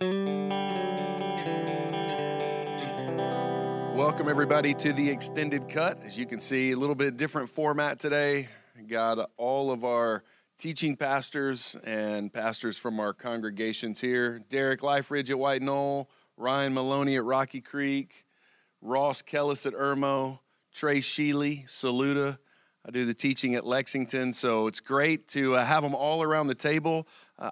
Welcome, everybody, to the extended cut. As you can see, a little bit different format today. Got all of our teaching pastors and pastors from our congregations here Derek Liferidge at White Knoll, Ryan Maloney at Rocky Creek, Ross Kellis at Irmo, Trey Sheely, Saluda. I do the teaching at Lexington, so it's great to uh, have them all around the table.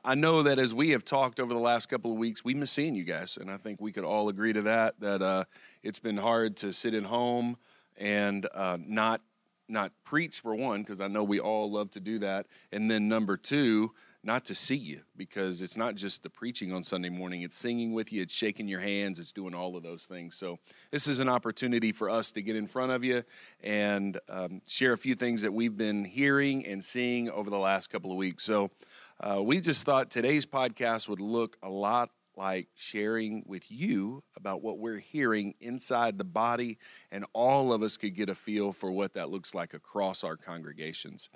I know that as we have talked over the last couple of weeks, we miss seeing you guys, and I think we could all agree to that. That uh, it's been hard to sit at home and uh, not not preach for one, because I know we all love to do that, and then number two, not to see you because it's not just the preaching on Sunday morning, it's singing with you, it's shaking your hands, it's doing all of those things. So, this is an opportunity for us to get in front of you and um, share a few things that we've been hearing and seeing over the last couple of weeks. So, uh, we just thought today's podcast would look a lot like sharing with you about what we're hearing inside the body, and all of us could get a feel for what that looks like across our congregations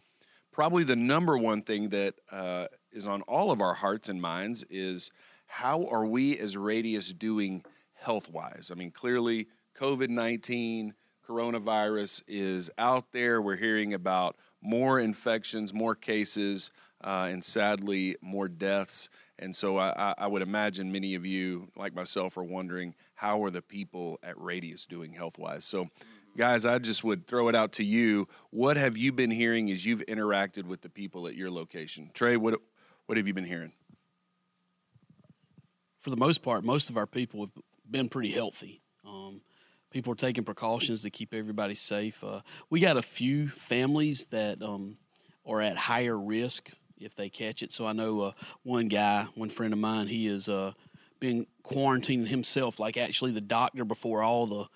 probably the number one thing that uh, is on all of our hearts and minds is how are we as Radius doing health wise? I mean, clearly, COVID 19, coronavirus is out there. We're hearing about more infections, more cases, uh, and sadly, more deaths. And so I, I, would imagine many of you, like myself, are wondering how are the people at Radius doing health wise? So guys, I just would throw it out to you. What have you been hearing as you've interacted with the people at your location? Trey, what what have you been hearing? For the most part, most of our people have been pretty healthy. Um, people are taking precautions to keep everybody safe. Uh, we got a few families that um, are at higher risk if they catch it. So I know uh, one guy, one friend of mine, he has uh, been quarantining himself. Like actually, the doctor before all the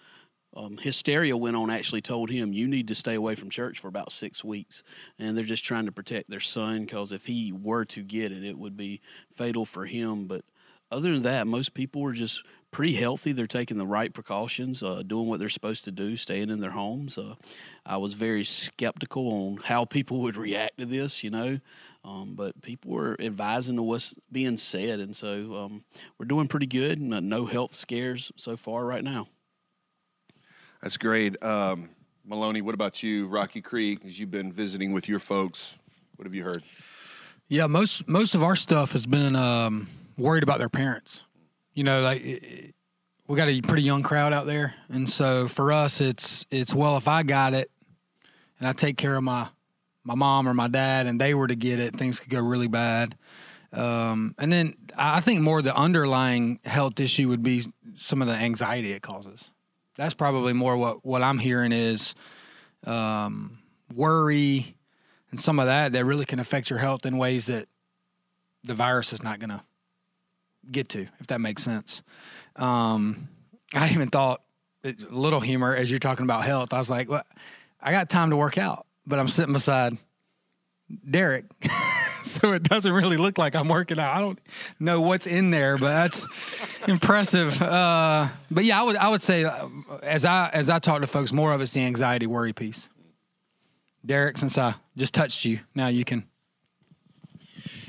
um, hysteria went on actually told him you need to stay away from church for about six weeks and they're just trying to protect their son because if he were to get it it would be fatal for him but other than that most people are just pretty healthy they're taking the right precautions uh, doing what they're supposed to do staying in their homes uh, i was very skeptical on how people would react to this you know um, but people were advising of what's being said and so um, we're doing pretty good no health scares so far right now that's great. Um, Maloney, what about you, Rocky Creek? As you've been visiting with your folks, what have you heard? Yeah, most most of our stuff has been um, worried about their parents. You know, like we got a pretty young crowd out there, and so for us, it's it's well, if I got it, and I take care of my my mom or my dad, and they were to get it, things could go really bad. Um, and then I think more the underlying health issue would be some of the anxiety it causes that's probably more what what I'm hearing is um, worry and some of that that really can affect your health in ways that the virus is not going to get to, if that makes sense. Um, I even thought a little humor as you're talking about health. I was like, well, I got time to work out, but I'm sitting beside Derek. so it doesn't really look like I'm working out. I don't know what's in there, but that's impressive. Uh, but yeah, I would I would say uh, as I as I talk to folks, more of it's the anxiety worry piece. Derek, since I just touched you, now you can.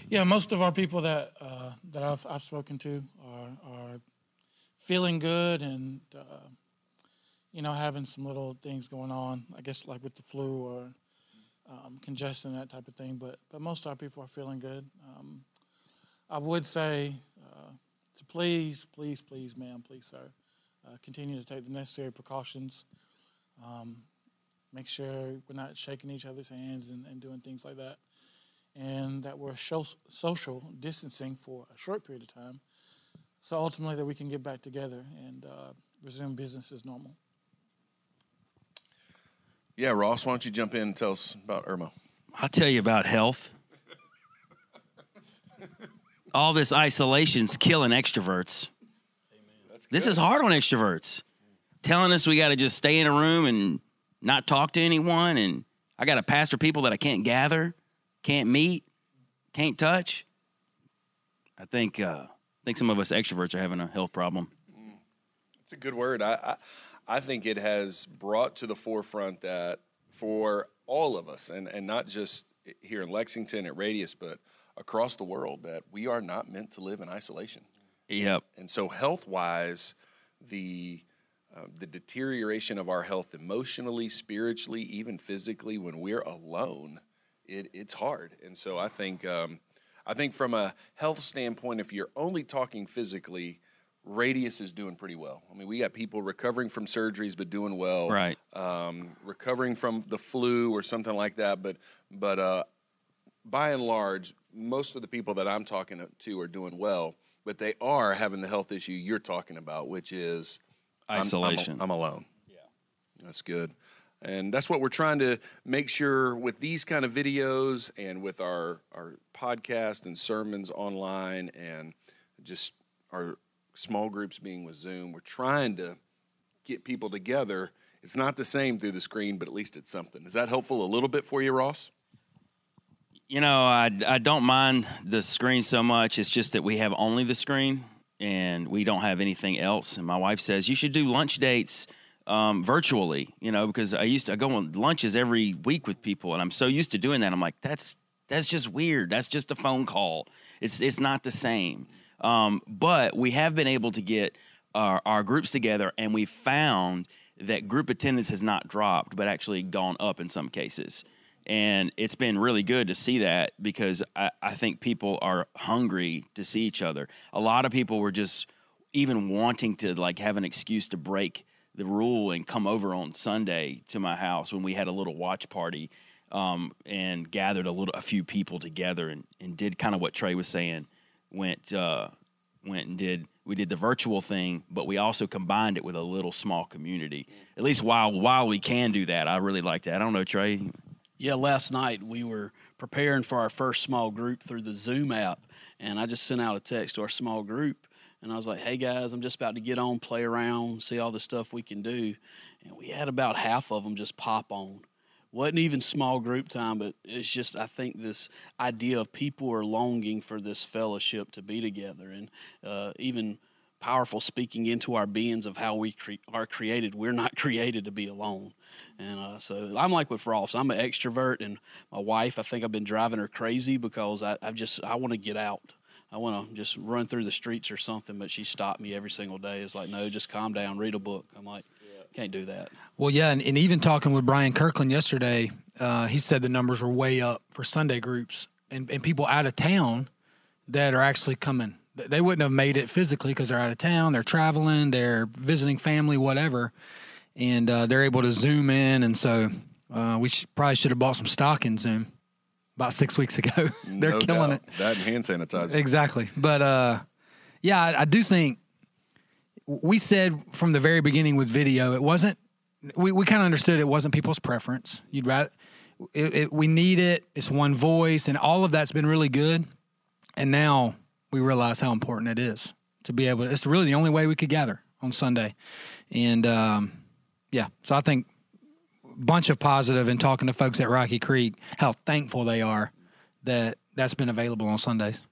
Yeah, most of our people that that I've I've spoken to are are feeling good and uh, you know having some little things going on. I guess like with the flu or um, congestion, that type of thing. But, but most of our people are feeling good. Um, I would say uh, to please, please, please, ma'am, please, sir, uh, continue to take the necessary precautions. Um, make sure we're not shaking each other's hands and, and doing things like that. And that we're social distancing for a short period of time. So ultimately, that we can get back together and uh, resume business as normal. Yeah, Ross, why don't you jump in and tell us about Irmo? I'll tell you about health. All this isolation's killing extroverts. This is hard on extroverts. Telling us we got to just stay in a room and not talk to anyone, and I got to pastor people that I can't gather, can't meet, can't touch. I think uh, I think some of us extroverts are having a health problem. It's a good word. I, I I think it has brought to the forefront that for all of us, and, and not just here in Lexington at Radius, but across the world, that we are not meant to live in isolation. Yep. And so, health wise, the uh, the deterioration of our health emotionally, spiritually, even physically, when we're alone, it, it's hard. And so, I think um, I think from a health standpoint, if you're only talking physically, Radius is doing pretty well. I mean, we got people recovering from surgeries but doing well, Right. Um, recovering from the flu or something like that. But but uh, by and large, most of the people that I'm talking to are doing well, but they are having the health issue you're talking about, which is I'm- I'm- Isolation. I'm, alone. Yeah, that's good, and that's what we're trying to make sure with these kind of videos and with our our podcast and sermons online and just our small groups being with Zoom. We're trying to get people together. It's not the same through the screen, but at least it's something. Is that helpful a little bit for you, Ross? You know, I, I don't mind the screen so much. It's just that we have only the screen and we don't have anything else. And my wife says you should do lunch dates um, virtually. You know, because I used to I go on lunches every week with people, and I'm so used to doing that. I'm like, that's that's just weird. That's just a phone call. It's it's not the same. Um, but we have been able to get our, our groups together, and we found that group attendance has not dropped, but actually gone up in some cases. And it's been really good to see that because I, I think people are hungry to see each other. A lot of people were just even wanting to like have an excuse to break the rule and come over on Sunday to my house when we had a little watch party um, and gathered a little a few people together and, and did kind of what Trey was saying went uh, went and did we did the virtual thing but we also combined it with a little small community. At least while while we can do that I really like that. I don't know Trey. Yeah, last night we were preparing for our first small group through the Zoom app, and I just sent out a text to our small group, and I was like, "Hey guys, I'm just about to get on, play around, see all the stuff we can do," and we had about half of them just pop on. wasn't even small group time, but it's just I think this idea of people are longing for this fellowship to be together, and uh, even powerful speaking into our beings of how we cre- are created. We're not created to be alone. And uh, so I'm like with Ross. I'm an extrovert, and my wife. I think I've been driving her crazy because I, I just I want to get out. I want to just run through the streets or something. But she stopped me every single day. It's like, no, just calm down, read a book. I'm like, yeah. can't do that. Well, yeah, and, and even talking with Brian Kirkland yesterday, uh, he said the numbers were way up for Sunday groups and, and people out of town that are actually coming. They wouldn't have made it physically because they're out of town, they're traveling, they're visiting family, whatever, and uh, they're able to zoom in. And so uh, we sh- probably should have bought some stock in Zoom about six weeks ago. they're No killing doubt. it. That and hand sanitizer. Exactly. But uh, yeah, I, I do think we said from the very beginning with video, it wasn't. We, we kind of understood it wasn't people's preference. You'd rather it, it, we need it. It's one voice, and all of that's been really good. And now we realize how important it is to be able. to It's really the only way we could gather on Sunday, and um, yeah. So I think bunch of positive in talking to folks at Rocky Creek, how thankful they are that that's been available on Sundays.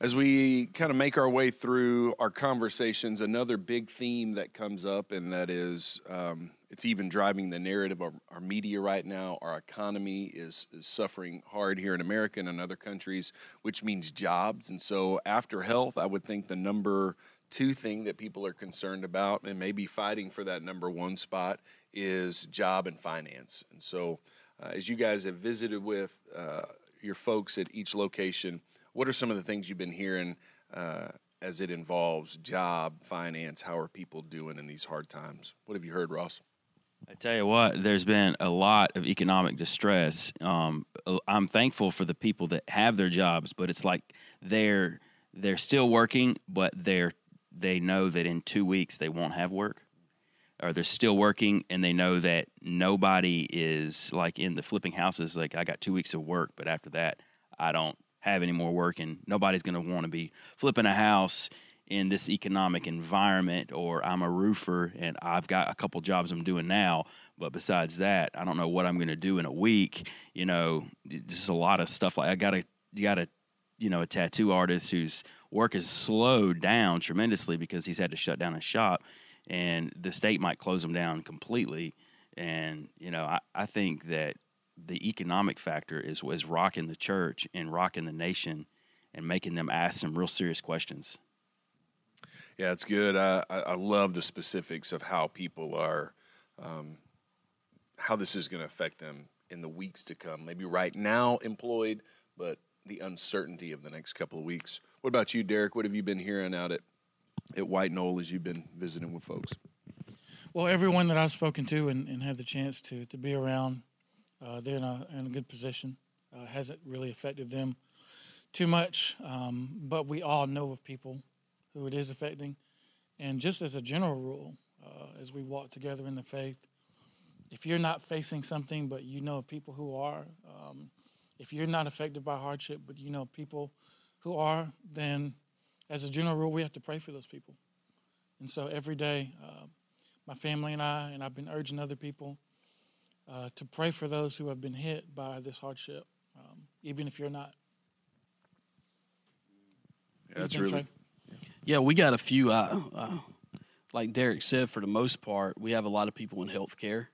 As we kind of make our way through our conversations, another big theme that comes up, and that is um, it's even driving the narrative of our media right now. Our economy is, is suffering hard here in America and in other countries, which means jobs. And so, after health, I would think the number two thing that people are concerned about and maybe fighting for that number one spot is job and finance. And so, uh, as you guys have visited with uh, your folks at each location, what are some of the things you've been hearing uh, as it involves job, finance? How are people doing in these hard times? What have you heard, Ross? I tell you what, there's been a lot of economic distress. Um, I'm thankful for the people that have their jobs, but it's like they're they're still working, but they're they know that in two weeks they won't have work, or they're still working and they know that nobody is like in the flipping houses. Like I got two weeks of work, but after that, I don't have any more work, and nobody's going to want to be flipping a house in this economic environment or I'm a roofer and I've got a couple jobs I'm doing now but besides that I don't know what I'm going to do in a week you know just a lot of stuff like I got a you got a you know a tattoo artist whose work has slowed down tremendously because he's had to shut down his shop and the state might close them down completely and you know I, I think that the economic factor is is rocking the church and rocking the nation and making them ask some real serious questions Yeah, it's good. I, I, love the specifics of how people are, um, how this is going to affect them in the weeks to come. Maybe right now employed, but the uncertainty of the next couple of weeks. What about you, Derek? What have you been hearing out at at White Knoll as you've been visiting with folks? Well, everyone that I've spoken to and, and had the chance to to be around, uh, they're in a, in a good position. Uh, hasn't really affected them too much, um, but we all know of people who it is affecting. And just as a general rule, uh, as we walk together in the faith, if you're not facing something, but you know of people who are, um, if you're not affected by hardship, but you know people who are, then as a general rule, we have to pray for those people. And so every day, uh, my family and I, and I've been urging other people uh, to pray for those who have been hit by this hardship, um, even if you're not. Yeah, that's really. Yeah, we got a few. Uh, uh, like Derek said, for the most part, we have a lot of people in healthcare,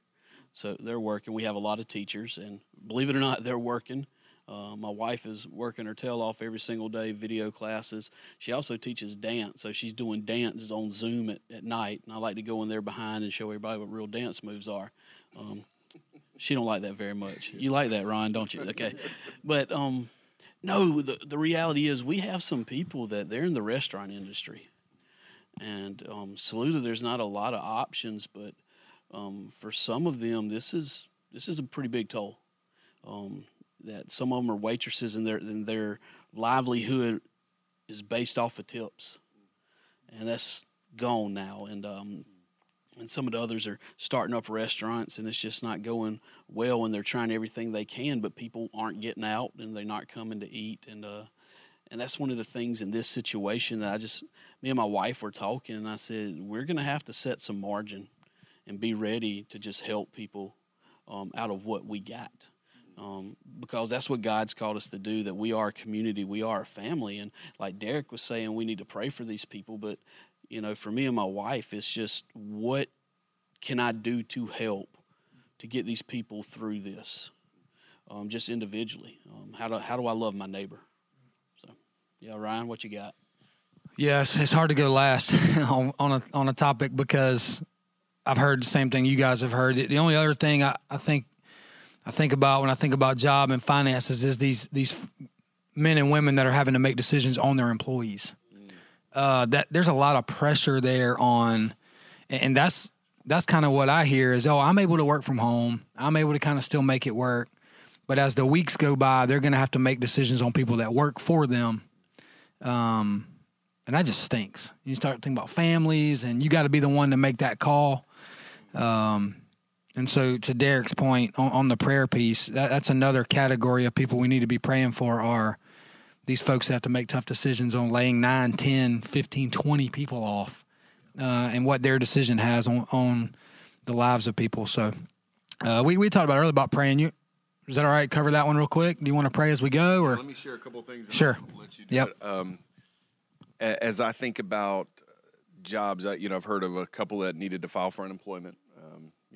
so they're working. We have a lot of teachers, and believe it or not, they're working. Uh, my wife is working her tail off every single day, video classes. She also teaches dance, so she's doing dances on Zoom at, at night. And I like to go in there behind and show everybody what real dance moves are. Um, she don't like that very much. You like that, Ryan, don't you? Okay, but um, no, the the reality is we have some people that they're in the restaurant industry, and um, Saluda, there's not a lot of options, but um, for some of them, this is this is a pretty big toll. Um, that some of them are waitresses and their and their livelihood is based off of tips, and that's gone now. And um, and some of the others are starting up restaurants, and it's just not going well. And they're trying everything they can, but people aren't getting out, and they're not coming to eat. And uh, and that's one of the things in this situation that I just me and my wife were talking, and I said we're going to have to set some margin and be ready to just help people um, out of what we got um, because that's what God's called us to do. That we are a community, we are a family, and like Derek was saying, we need to pray for these people. But you know, for me and my wife, it's just what can I do to help to get these people through this, um, just individually. Um, how do how do I love my neighbor? So, yeah, Ryan, what you got? Yes, it's hard to go last on, on a on a topic because I've heard the same thing you guys have heard. The only other thing I, I think I think about when I think about job and finances is these these men and women that are having to make decisions on their employees. Uh, that there's a lot of pressure there on, and that's that's kind of what I hear is oh I'm able to work from home. I'm able to kind of still make it work, but as the weeks go by, they're going to have to make decisions on people that work for them. Um, and that just stinks. You start thinking about families, and you got to be the one to make that call. Um, and so, to Derek's point on, on the prayer piece, that, that's another category of people we need to be praying for are these folks that have to make tough decisions on laying 9, 10, 15, 20 people off uh, and what their decision has on, on the lives of people. So, uh, we, we talked about earlier about praying. You Is that all right? Cover that one real quick. Do you want to pray as we go? or Let me share a couple things. Sure. yep. It. Um, as I think about jobs, you know, I've heard of a couple that needed to file for unemployment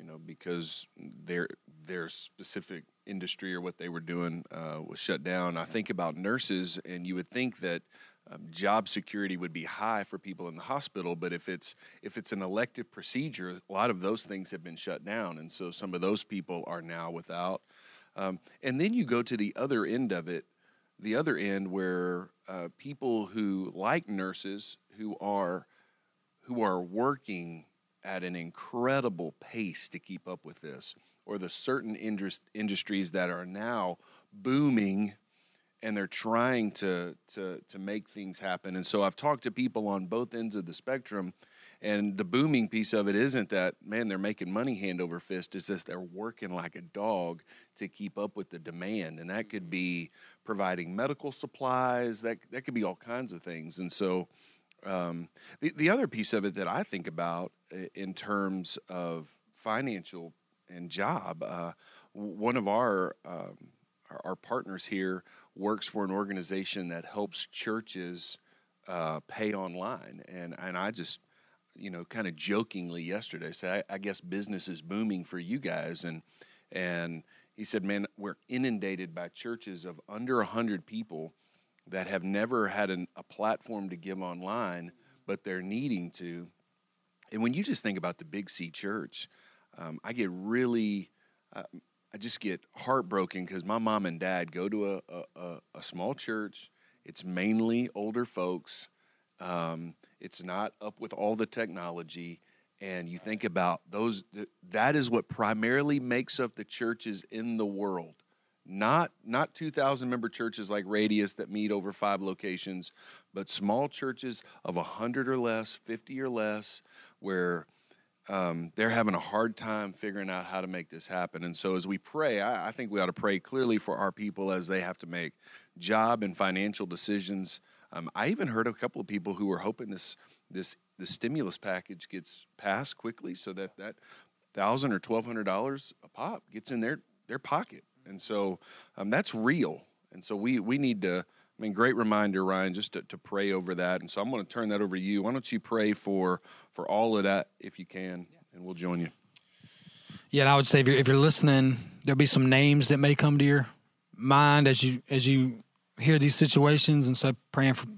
you know, because their their specific industry or what they were doing uh, was shut down. I think about nurses, and you would think that um, job security would be high for people in the hospital, but if it's if it's an elective procedure, a lot of those things have been shut down, and so some of those people are now without. Um, and then you go to the other end of it, the other end where uh, people who like nurses who are who are working at an incredible pace to keep up with this, or the certain industries that are now booming and they're trying to, to, to make things happen. And so I've talked to people on both ends of the spectrum, and the booming piece of it isn't that, man, they're making money hand over fist. It's just they're working like a dog to keep up with the demand. And that could be providing medical supplies, that, that could be all kinds of things. And so um, the, the other piece of it that I think about in terms of financial and job, uh, one of our, um, our, our partners here works for an organization that helps churches uh, pay online, and and I just you know kind of jokingly yesterday said I, I guess business is booming for you guys, and and he said, man, we're inundated by churches of under hundred people that have never had an, a platform to give online, but they're needing to. And when you just think about the Big C Church, um, I get really, uh, I just get heartbroken because my mom and dad go to a, a, a, small church. It's mainly older folks. Um, it's not up with all the technology. And you think about those, that is what primarily makes up the churches in the world. Not, not 2,000 member churches like Radius that meet over five locations, but small churches of 100 or less, 50 or less, where um, they're having a hard time figuring out how to make this happen. And so, as we pray, I, I, think we ought to pray clearly for our people as they have to make job and financial decisions. Um, I even heard a couple of people who were hoping this this the stimulus package gets passed quickly, so that that thousand or twelve hundred dollars a pop gets in their their pocket. And so, um, that's real. And so we we need to I mean, great reminder, Ryan, just to, to pray over that. And so I'm going to turn that over to you. Why don't you pray for for all of that if you can, and we'll join you. Yeah, and I would say if you're, if you're listening, there'll be some names that may come to your mind as you as you hear these situations, and so praying for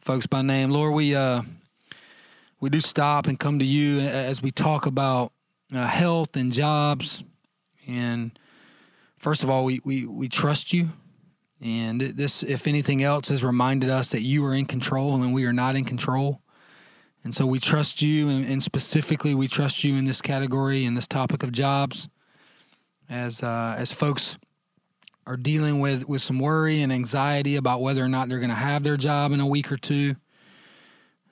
folks by name. Lord, we uh, we do stop and come to you as we talk about uh, health and jobs, and first of all, we we we trust you. And this, if anything else, has reminded us that you are in control and we are not in control. And so we trust you, and, and specifically, we trust you in this category in this topic of jobs, as uh, as folks are dealing with with some worry and anxiety about whether or not they're going to have their job in a week or two.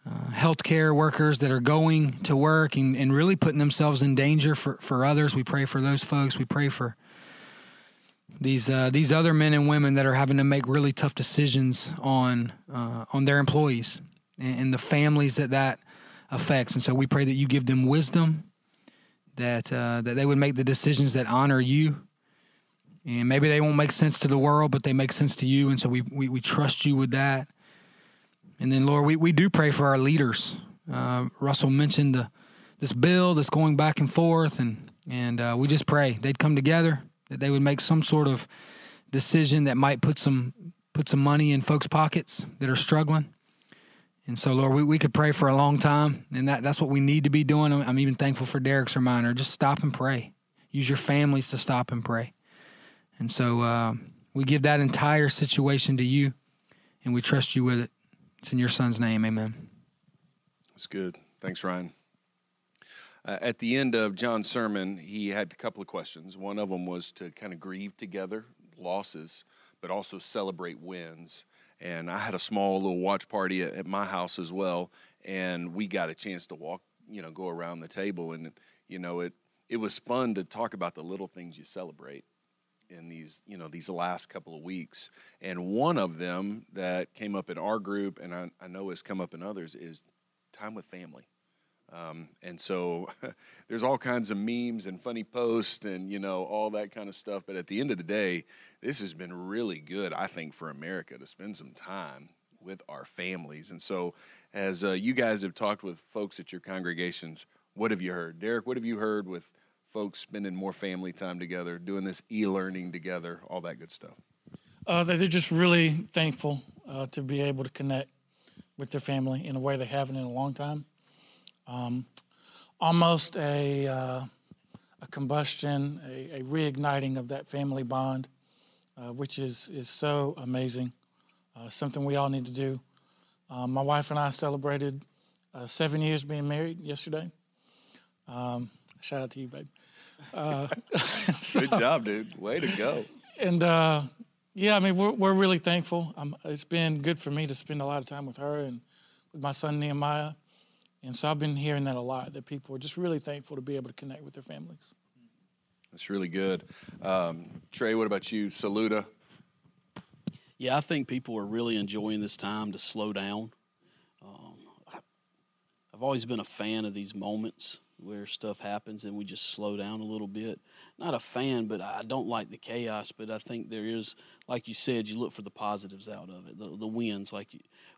Uh, healthcare workers that are going to work and, and really putting themselves in danger for, for others. We pray for those folks. We pray for these uh, these other men and women that are having to make really tough decisions on uh, on their employees and, and, the families that that affects. And so we pray that you give them wisdom, that uh, that they would make the decisions that honor you. And maybe they won't make sense to the world, but they make sense to you. And so we we, we trust you with that. And then Lord, we, we do pray for our leaders. Uh, Russell mentioned the, this bill that's going back and forth, and and uh, we just pray they'd come together that they would make some sort of decision that might put some put some money in folks' pockets that are struggling. And so, Lord, we, we could pray for a long time, and that, that's what we need to be doing. I'm even thankful for Derek's reminder. Just stop and pray. Use your families to stop and pray. And so uh, we give that entire situation to you, and we trust you with it. It's in your son's name. Amen. That's good. Thanks, Ryan. Uh, at the end of John's sermon, he had a couple of questions. One of them was to kind of grieve together losses, but also celebrate wins. And I had a small little watch party at, at my house as well, and we got a chance to walk, you know, go around the table, and you know, it it was fun to talk about the little things you celebrate in these you know these last couple of weeks and one of them that came up in our group and I, I know has come up in others is time with family um, and so there's all kinds of memes and funny posts and, you know, all that kind of stuff. But at the end of the day, this has been really good, I think, for America to spend some time with our families. And so, as uh, you guys have talked with folks at your congregations, what have you heard? Derek, what have you heard with folks spending more family time together, doing this e learning together, all that good stuff? Uh, they're just really thankful uh, to be able to connect with their family in a way they haven't in a long time um, almost a, uh, a combustion, a, a, reigniting of that family bond, uh, which is, is so amazing. Uh, something we all need to do. Um, my wife and I celebrated uh, seven years being married yesterday. Um, shout out to you, babe. Uh, so, Good job, dude. Way to go. And uh, yeah, I mean, we're, we're really thankful. it's been good for me to spend a lot of time with her and with my son Nehemiah. And so I've been hearing that a lot that people are just really thankful to be able to connect with their families. That's really good. Um, Trey, what about you? Saluda. Yeah, I think people are really enjoying this time to slow down. Um, I've always been a fan of these moments where stuff happens and we just slow down a little bit. Not a fan, but I don't like the chaos. But I think there is, like you said, you look for the positives out of it, the, the wins, like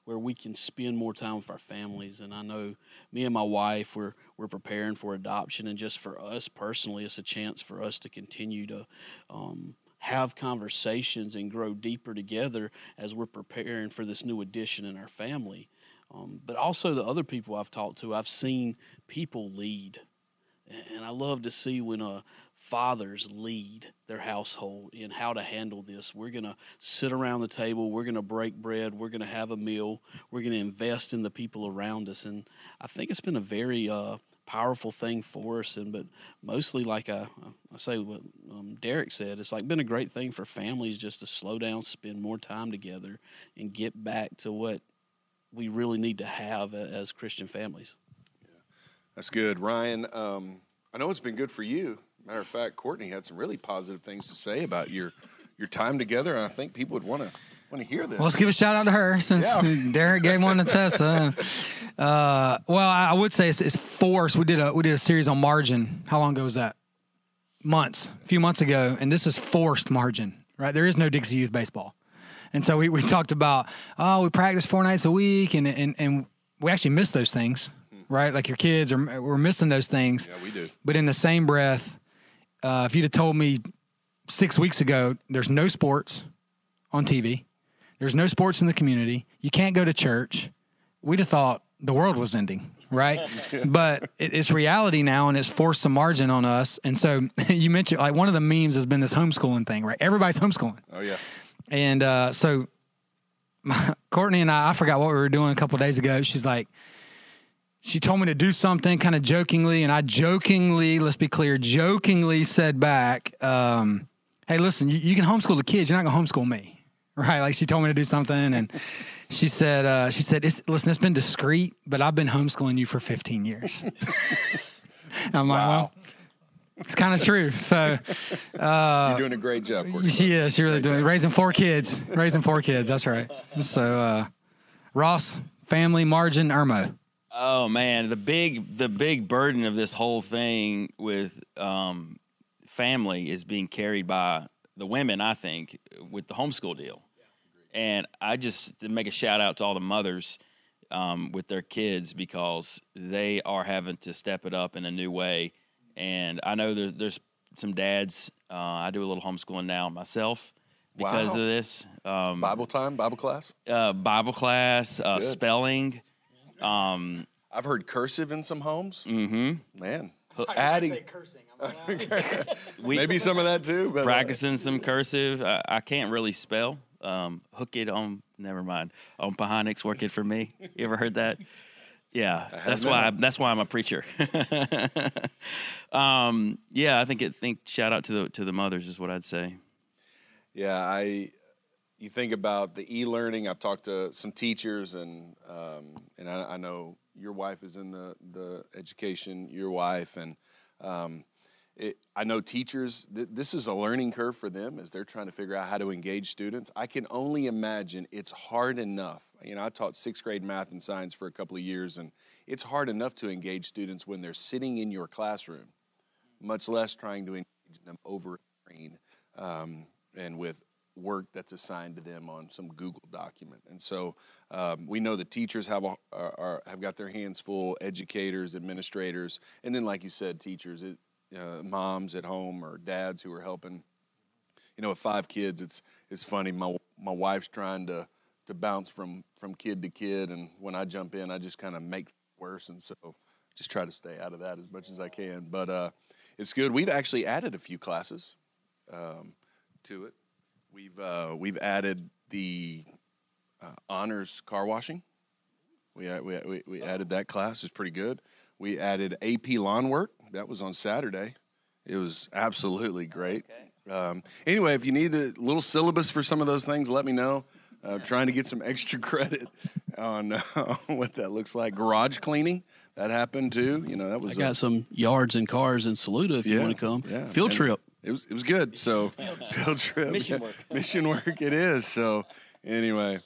where we can spend more time with our families. And I know me and my wife, we're we're preparing for adoption, and just for us personally, it's a chance for us to continue to. Um, have conversations and grow deeper together as we're preparing for this new addition in our family. Um, but also the other people I've talked to, I've seen people lead, and I love to see when uh, fathers lead their household in how to handle this. We're going to sit around the table. We're going to break bread. We're going to have a meal. We're going to invest in the people around us, and I think it's been a very uh, powerful thing for us. And but mostly, like I, I say, what um, Derek said, it's like been a great thing for families just to slow down, spend more time together, and get back to what we really need to have as Christian families. Yeah, That's good, Ryan. Um, I know it's been good for you. Matter of fact, Courtney had some really positive things to say about your your time together, and I think people would want to want to hear this. Well, let's give a shout out to her since yeah. Derek gave one to Tessa. Uh, well, I would say it's, it's forced. We did a we did a series on margin. How long ago was that? Months, a few months ago, and this is forced margin. Right, there is no Dixie Youth baseball. And so we, we talked about, oh, we practice four nights a week, and, and, and we actually miss those things, right? Like your kids are, we're missing those things. Yeah, we do. But in the same breath, uh, if you'd have told me six weeks ago, there's no sports on TV, there's no sports in the community, you can't go to church, we'd have thought the world was ending. Right, but it's reality now, and it's forced some margin on us. And so you mentioned like one of the memes has been this homeschooling thing, right? Everybody's homeschooling. Oh yeah, and uh, so Courtney and I, I forgot what we were doing a couple days ago. She's like, she told me to do something kind of jokingly, and I jokingly, let's be clear, jokingly said back, um, "Hey, listen, you, you, can homeschool the kids. You're not gonna homeschool me, right?" Like she told me to do something, and she said, uh, "She said, it's, listen, it's been discreet, but I've been homeschooling you for 15 years." I'm like, wow. well, it's kind of true. So uh, you're doing a great job. Courtney. She is. She's really doing raising four kids. Raising four kids. That's right. So uh, Ross, family, margin, Irmo. Oh man, the big the big burden of this whole thing with um, family is being carried by the women. I think with the homeschool deal, and I just to make a shout out to all the mothers. Um, with their kids because they are having to step it up in a new way and I know there's there's some dads. Uh, I do a little homeschooling now myself because wow. of this. Um, Bible time, Bible class, uh, Bible class, uh, spelling. Um, I've heard cursive in some homes. Mm-hmm. Man, adding cursing. Maybe some of that too. But uh, practicing some cursive. I, I can't really spell. Um, hook it on. Never mind. On Phonics, work it for me. You ever heard that? Yeah, that's why. I, that's why I'm a preacher. um, yeah, I think it. Think shout out to the to the mothers is what I'd say. Yeah, I. You think about the e-learning. I've talked to some teachers, and um, and I, I, know your wife is in the the education. Your wife and um, it, I know teachers. Th- this is a learning curve for them as they're trying to figure out how to engage students. I can only imagine it's hard enough you know, I taught sixth grade math and science for a couple of years, and it's hard enough to engage students when they're sitting in your classroom, much less trying to engage them over screen um, and with work that's assigned to them on some Google document. And so um, we know the teachers have a, are, are, have got their hands full, educators, administrators, and then, like you said, teachers, it, uh, moms at home or dads who are helping. You know, with five kids, it's it's funny. My my wife's trying to to bounce from from kid to kid, and when I jump in, I just kind of make worse, and so just try to stay out of that as much as I can. But uh, it's good. We've actually added a few classes um, to it. We've uh, we've added the uh, honors car washing. We, we, we, we added that class. It's pretty good. We added AP lawn work. That was on Saturday. It was absolutely great. Okay. Um, anyway, if you need a little syllabus for some of those things, let me know uh, trying to get some extra credit on uh, what that looks like. Garage cleaning that happened too. You know that was. I got a, some yards and cars in Saluda if yeah, you want to come. Yeah. Field and trip. It was it was good. So field trip, mission work, mission work. It is. So anyway,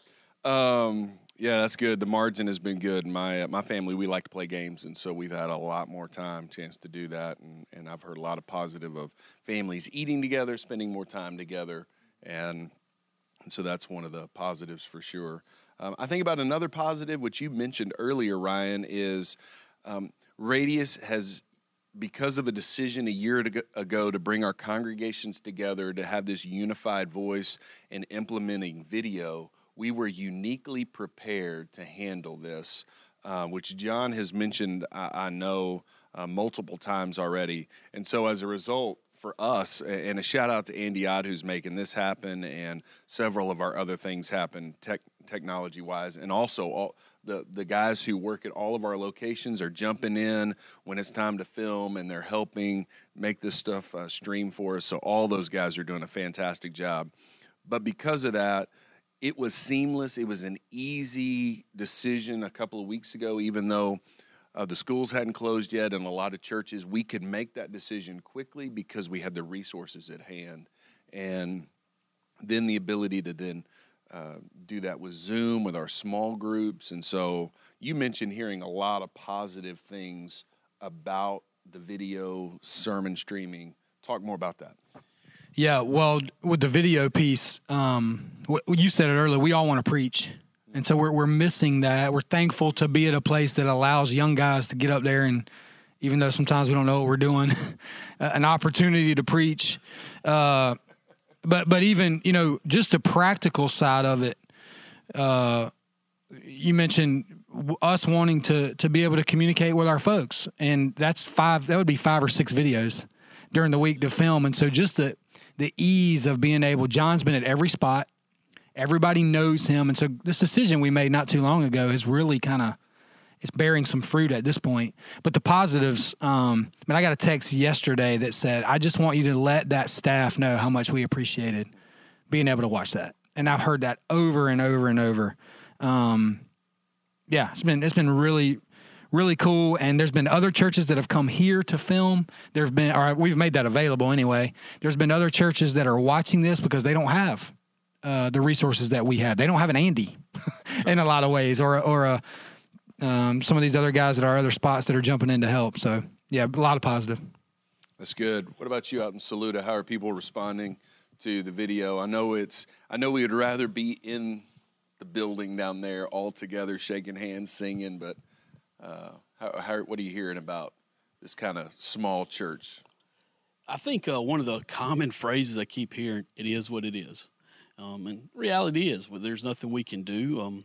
um, yeah, that's good. The margin has been good. My uh, my family we like to play games, and so we've had a lot more time, chance to do that, and and I've heard a lot of positive of families eating together, spending more time together, and and so that's one of the positives for sure. Um, I think about another positive, which you mentioned earlier, Ryan, is um, Radius has, because of a decision a year ago to bring our congregations together to have this unified voice and implementing video, we were uniquely prepared to handle this, uh, which John has mentioned, I, I know, uh, multiple times already. And so as a result, for us, and a shout out to Andy Odd who's making this happen, and several of our other things happen tech, technology wise, and also all the the guys who work at all of our locations are jumping in when it's time to film, and they're helping make this stuff uh, stream for us. So all those guys are doing a fantastic job. But because of that, it was seamless. It was an easy decision a couple of weeks ago, even though uh, the schools hadn't closed yet, and a lot of churches, we could make that decision quickly because we had the resources at hand. And then the ability to then uh, do that with Zoom, with our small groups. And so you mentioned hearing a lot of positive things about the video sermon streaming. Talk more about that. Yeah, well, with the video piece, um, you said it earlier. We all want to preach, and so we're we're missing that. We're thankful to be at a place that allows young guys to get up there and, even though sometimes we don't know what we're doing, an opportunity to preach. Uh, but but even you know just the practical side of it. Uh, you mentioned us wanting to to be able to communicate with our folks, and that's five. That would be five or six videos during the week to film, and so just the the ease of being able. John's been at every spot. Everybody knows him, and so this decision we made not too long ago is really kind of it's bearing some fruit at this point. But the positives, um, I mean, I got a text yesterday that said, "I just want you to let that staff know how much we appreciated being able to watch that." And I've heard that over and over and over. Um, yeah, it's been it's been really really cool. And there's been other churches that have come here to film. There's been, or we've made that available anyway. There's been other churches that are watching this because they don't have uh, the resources that we have. They don't have an Andy in a lot of ways, or or a, um, some of these other guys at our other spots that are jumping in to help. So yeah, a lot of positive. That's good. What about you out in Saluda? How are people responding to the video? I know it's. I know we would rather be in the building down there all together, shaking hands, singing, but uh, how, how, what are you hearing about this kind of small church? I think uh, one of the common phrases I keep hearing, it is what it is. Um, and reality is, well, there's nothing we can do. Um,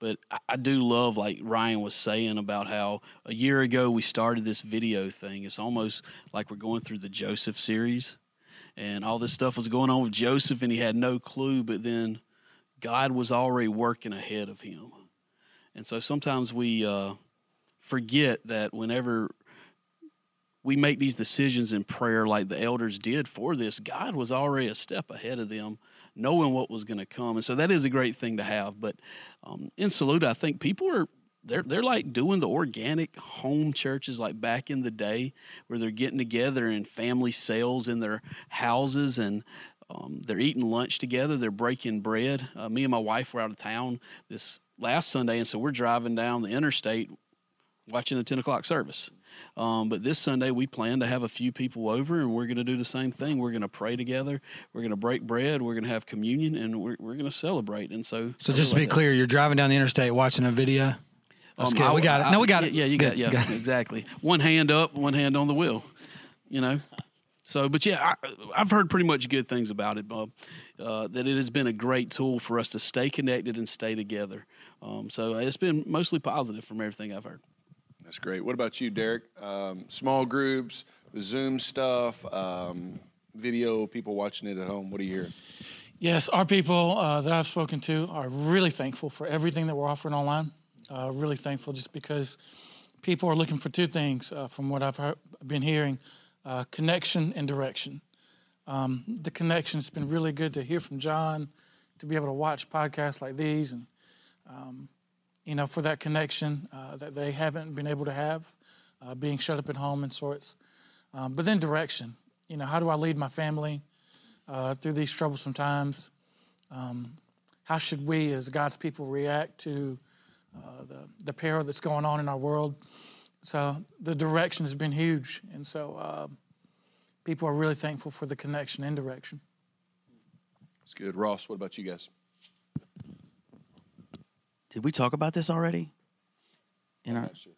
but I, I, do love, like Ryan was saying, about how a year ago we started this video thing. It's almost like we're going through the Joseph series, and all this stuff was going on with Joseph, and he had no clue. But then God was already working ahead of him, and so sometimes we uh, forget that whenever we make these decisions in prayer like the elders did for this, God was already a step ahead of them, knowing what was going to come. And so that is a great thing to have. But um, in Saluda, I think people are they're they're like doing the organic home churches like back in the day where they're getting together in family sales in their houses and um, they're eating lunch together. They're breaking bread. Uh, me and my wife were out of town this last Sunday, and so we're driving down the interstate watching the 10 o'clock service. Um, but this Sunday, we plan to have a few people over, and we're going to do the same thing. We're going to pray together. We're going to break bread. We're going to have communion, and we're, we're going to celebrate. And so, so just to be clear, you're driving down the interstate watching a video. Um. I, we got it. No, we got I, it. Yeah, you got, yeah, got exactly. One hand up, one hand on the wheel. You know. So, but yeah, I, have heard pretty much good things about it, Bob. Uh, that it has been a great tool for us to stay connected and stay together. Um, so it's been mostly positive from everything I've heard. That's great. What about you, Derek? Um, small groups, Zoom stuff, um, video, people watching it at home. What are you hearing? Yes, our people uh, that I've spoken to are really thankful for everything that we're offering online. Uh, really thankful just because people are looking for two things uh, from what I've heard, been hearing uh, connection and direction. Um, the connection, has been really good to hear from John, to be able to watch podcasts like these, and um, you know, for that connection uh, that they haven't been able to have, uh, being shut up at home and sorts. Um, but then direction. You know, how do I lead my family uh, through these troublesome times? Um, how should we, as God's people, react to uh, the, the peril that's going on in our world? So the direction has been huge. And so uh, people are really thankful for the connection and direction. That's good. Ross, what about you guys? Did we talk about this already? In our... Sure.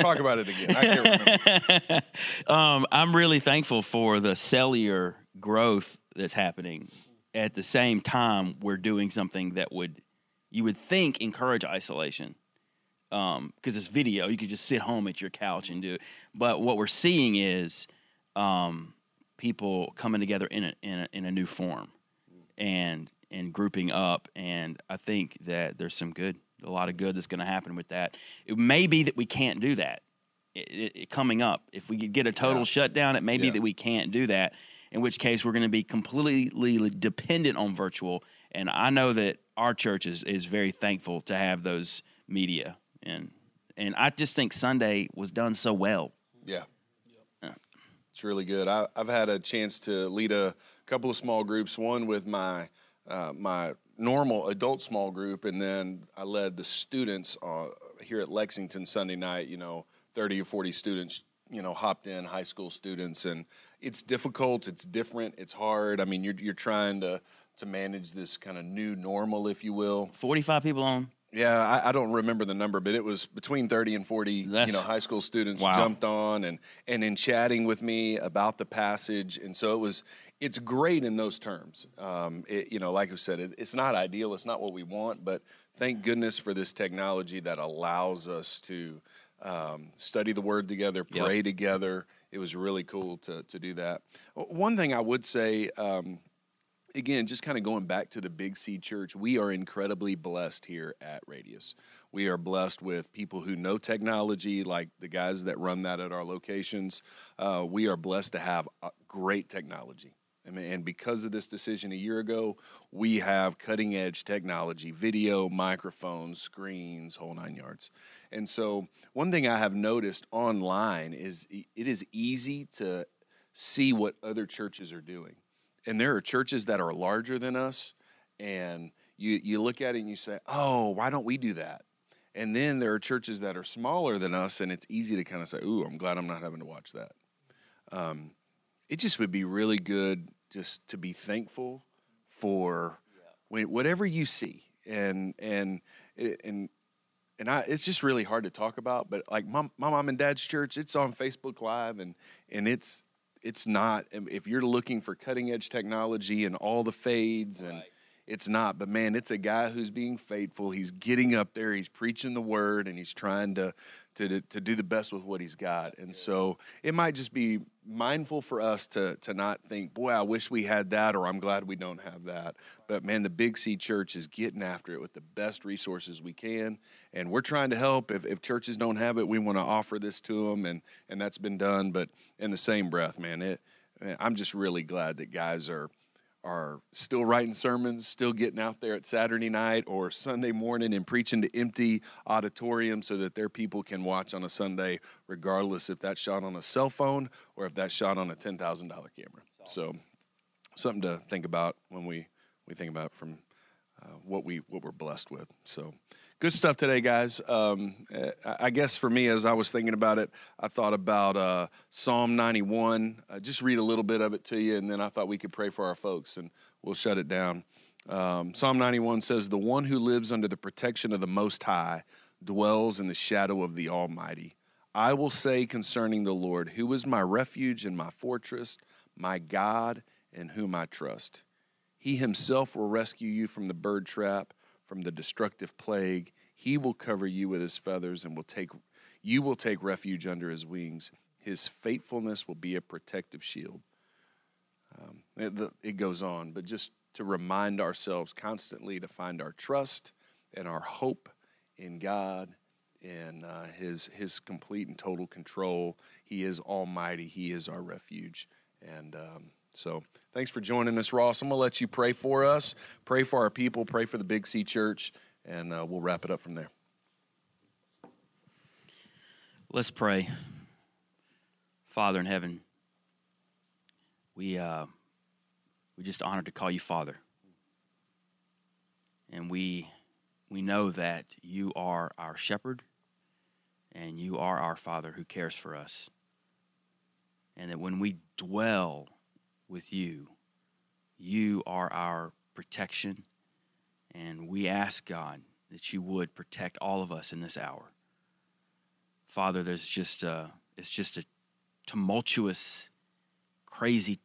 talk about it again. I can't remember. um, I'm really thankful for the cellular growth that's happening at the same time, we're doing something that would you would think encourage isolation because um, it's video. You could just sit home at your couch and do it. But what we're seeing is um, people coming together in a, in a in a new form and and grouping up. And I think that there's some good, a lot of good that's going to happen with that. It may be that we can't do that it, it, coming up. If we could get a total yeah. shutdown, it may be that we can't do that. In which case, we're going to be completely dependent on virtual. And I know that our church is, is very thankful to have those media and and I just think Sunday was done so well. Yeah. It's really good. I, have had a chance to lead a couple of small groups. One with my uh, my normal adult small group, and then I led the students uh, here at Lexington Sunday night. You know, thirty or forty students. You know, hopped in high school students, and it's difficult. It's different. It's hard. I mean, you're you're trying to to manage this kind of new normal, if you will. Forty five people on yeah, I, I, don't remember the number, but it was between thirty and forty. That's, you know, high school students wow. jumped on and and in chatting with me about the passage, and so it was. It's great in those terms. Um, it, you know, like I said, it, it's not ideal. It's not what we want, but thank goodness for this technology that allows us to um, study the Word together, pray yep. together. It was really cool to to do that. One thing I would say. Um, again, just kind of going back to the Big C Church, we are incredibly blessed here at Radius. We are blessed with people who know technology, like the guys that run that at our locations. Uh, we are blessed to have great technology. And because of this decision a year ago, we have cutting edge technology, video, microphones, screens, whole nine yards. And so, one thing I have noticed online is it is easy to see what other churches are doing and there are churches that are larger than us, and you you look at it and you say, "Oh, why don't we do that?" And then there are churches that are smaller than us, and it's easy to kind of say, "Ooh, I'm glad I'm not having to watch that." Um, it just would be really good just to be thankful for whatever you see, and and and and I, it's just really hard to talk about. But like my, my mom and dad's church, it's on Facebook Live, and and it's it's not um, if you're looking for cutting edge technology and all the fades and right. it's not but man it's a guy who's being faithful he's getting up there he's preaching the word and he's trying to to, to do the best with what he's got. And so it might just be mindful for us to, to not think, boy, I wish we had that, or I'm glad we don't have that. But man, the Big C Church is getting after it with the best resources we can. And we're trying to help. If, if churches don't have it, we want to offer this to them, and, and that's been done. But in the same breath, man, it, I'm just really glad that guys are are still writing sermons, still getting out there at Saturday night or Sunday morning and preaching to empty auditoriums so that their people can watch on a Sunday, regardless if that's shot on a cell phone or if that's shot on a $10,000 camera. So, something to think about when we, we think about from uh, what, we, what we're blessed with. So, good stuff today, guys. Um, I guess for me, as I was thinking about it, I thought about uh, Psalm 91. Uh, just read a little bit of it to you, and then I thought we could pray for our folks, and we'll shut it down. Um, Psalm 91 says, The one who lives under the protection of the Most High dwells in the shadow of the Almighty. I will say concerning the Lord, Who is my refuge and my fortress, my God in whom I trust. He himself will rescue you from the bird trap from the destructive plague. He will cover you with his feathers and will take you will take refuge under his wings. His faithfulness will be a protective shield. Um, it, it goes on, but just to remind ourselves constantly to find our trust and our hope in God and uh, his his complete and total control. He is Almighty. He is our refuge, and um, so thanks for joining us, Ross. I'm going to let you pray for us, pray for our people, pray for the Big C Church, and uh, we'll wrap it up from there. Let's pray. Father in heaven, we, uh, we just honored to call you Father. And we, we know that you are our shepherd and you are our Father who cares for us. And that when we dwell with you. You are our protection, and we ask God that you would protect all of us in this hour. Father, there's just a, it's just a tumultuous, crazy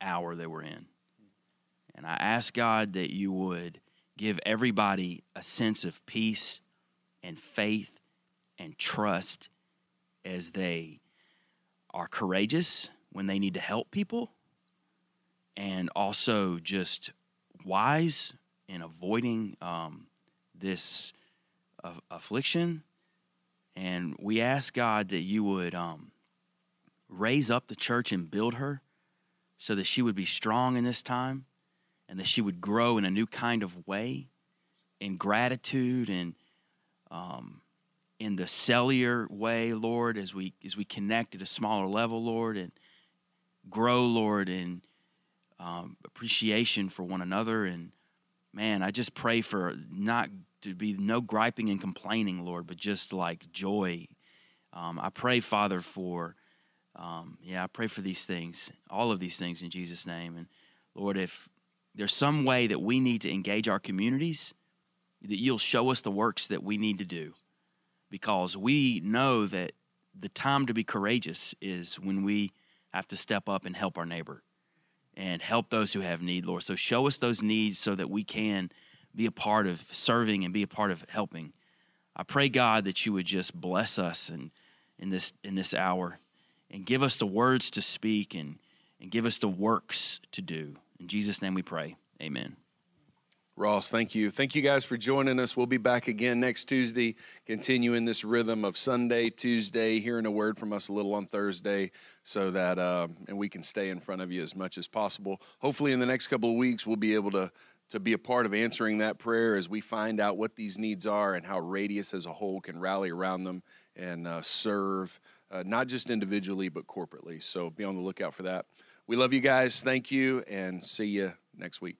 hour that we're in. And I ask God that you would give everybody a sense of peace and faith and trust as they are courageous when they need to help people and also just wise in avoiding um, this uh, affliction. And we ask God that you would um, raise up the church and build her so that she would be strong in this time and that she would grow in a new kind of way in gratitude and um, in the cellular way, Lord, as we as we connect at a smaller level, Lord, and grow, Lord, in um, appreciation for one another. And man, I just pray for not to be no griping and complaining, Lord, but just like joy. Um, I pray, Father, for um, yeah, I pray for these things, all of these things in Jesus' name. And Lord, if there's some way that we need to engage our communities, that you'll show us the works that we need to do because we know that the time to be courageous is when we have to step up and help our neighbor and help those who have need, Lord. So show us those needs so that we can be a part of serving and be a part of helping. I pray God that you would just bless us and in this in this hour and give us the words to speak and and give us the works to do. In Jesus' name we pray. Amen. Ross, thank you. Thank you guys for joining us. We'll be back again next Tuesday, continuing this rhythm of Sunday, Tuesday, hearing a word from us a little on Thursday, so that uh, and we can stay in front of you as much as possible. Hopefully, in the next couple of weeks, we'll be able to to be a part of answering that prayer as we find out what these needs are and how Radius as a whole can rally around them and uh, serve, uh, not just individually but corporately. So be on the lookout for that. We love you guys. Thank you, and see you next week.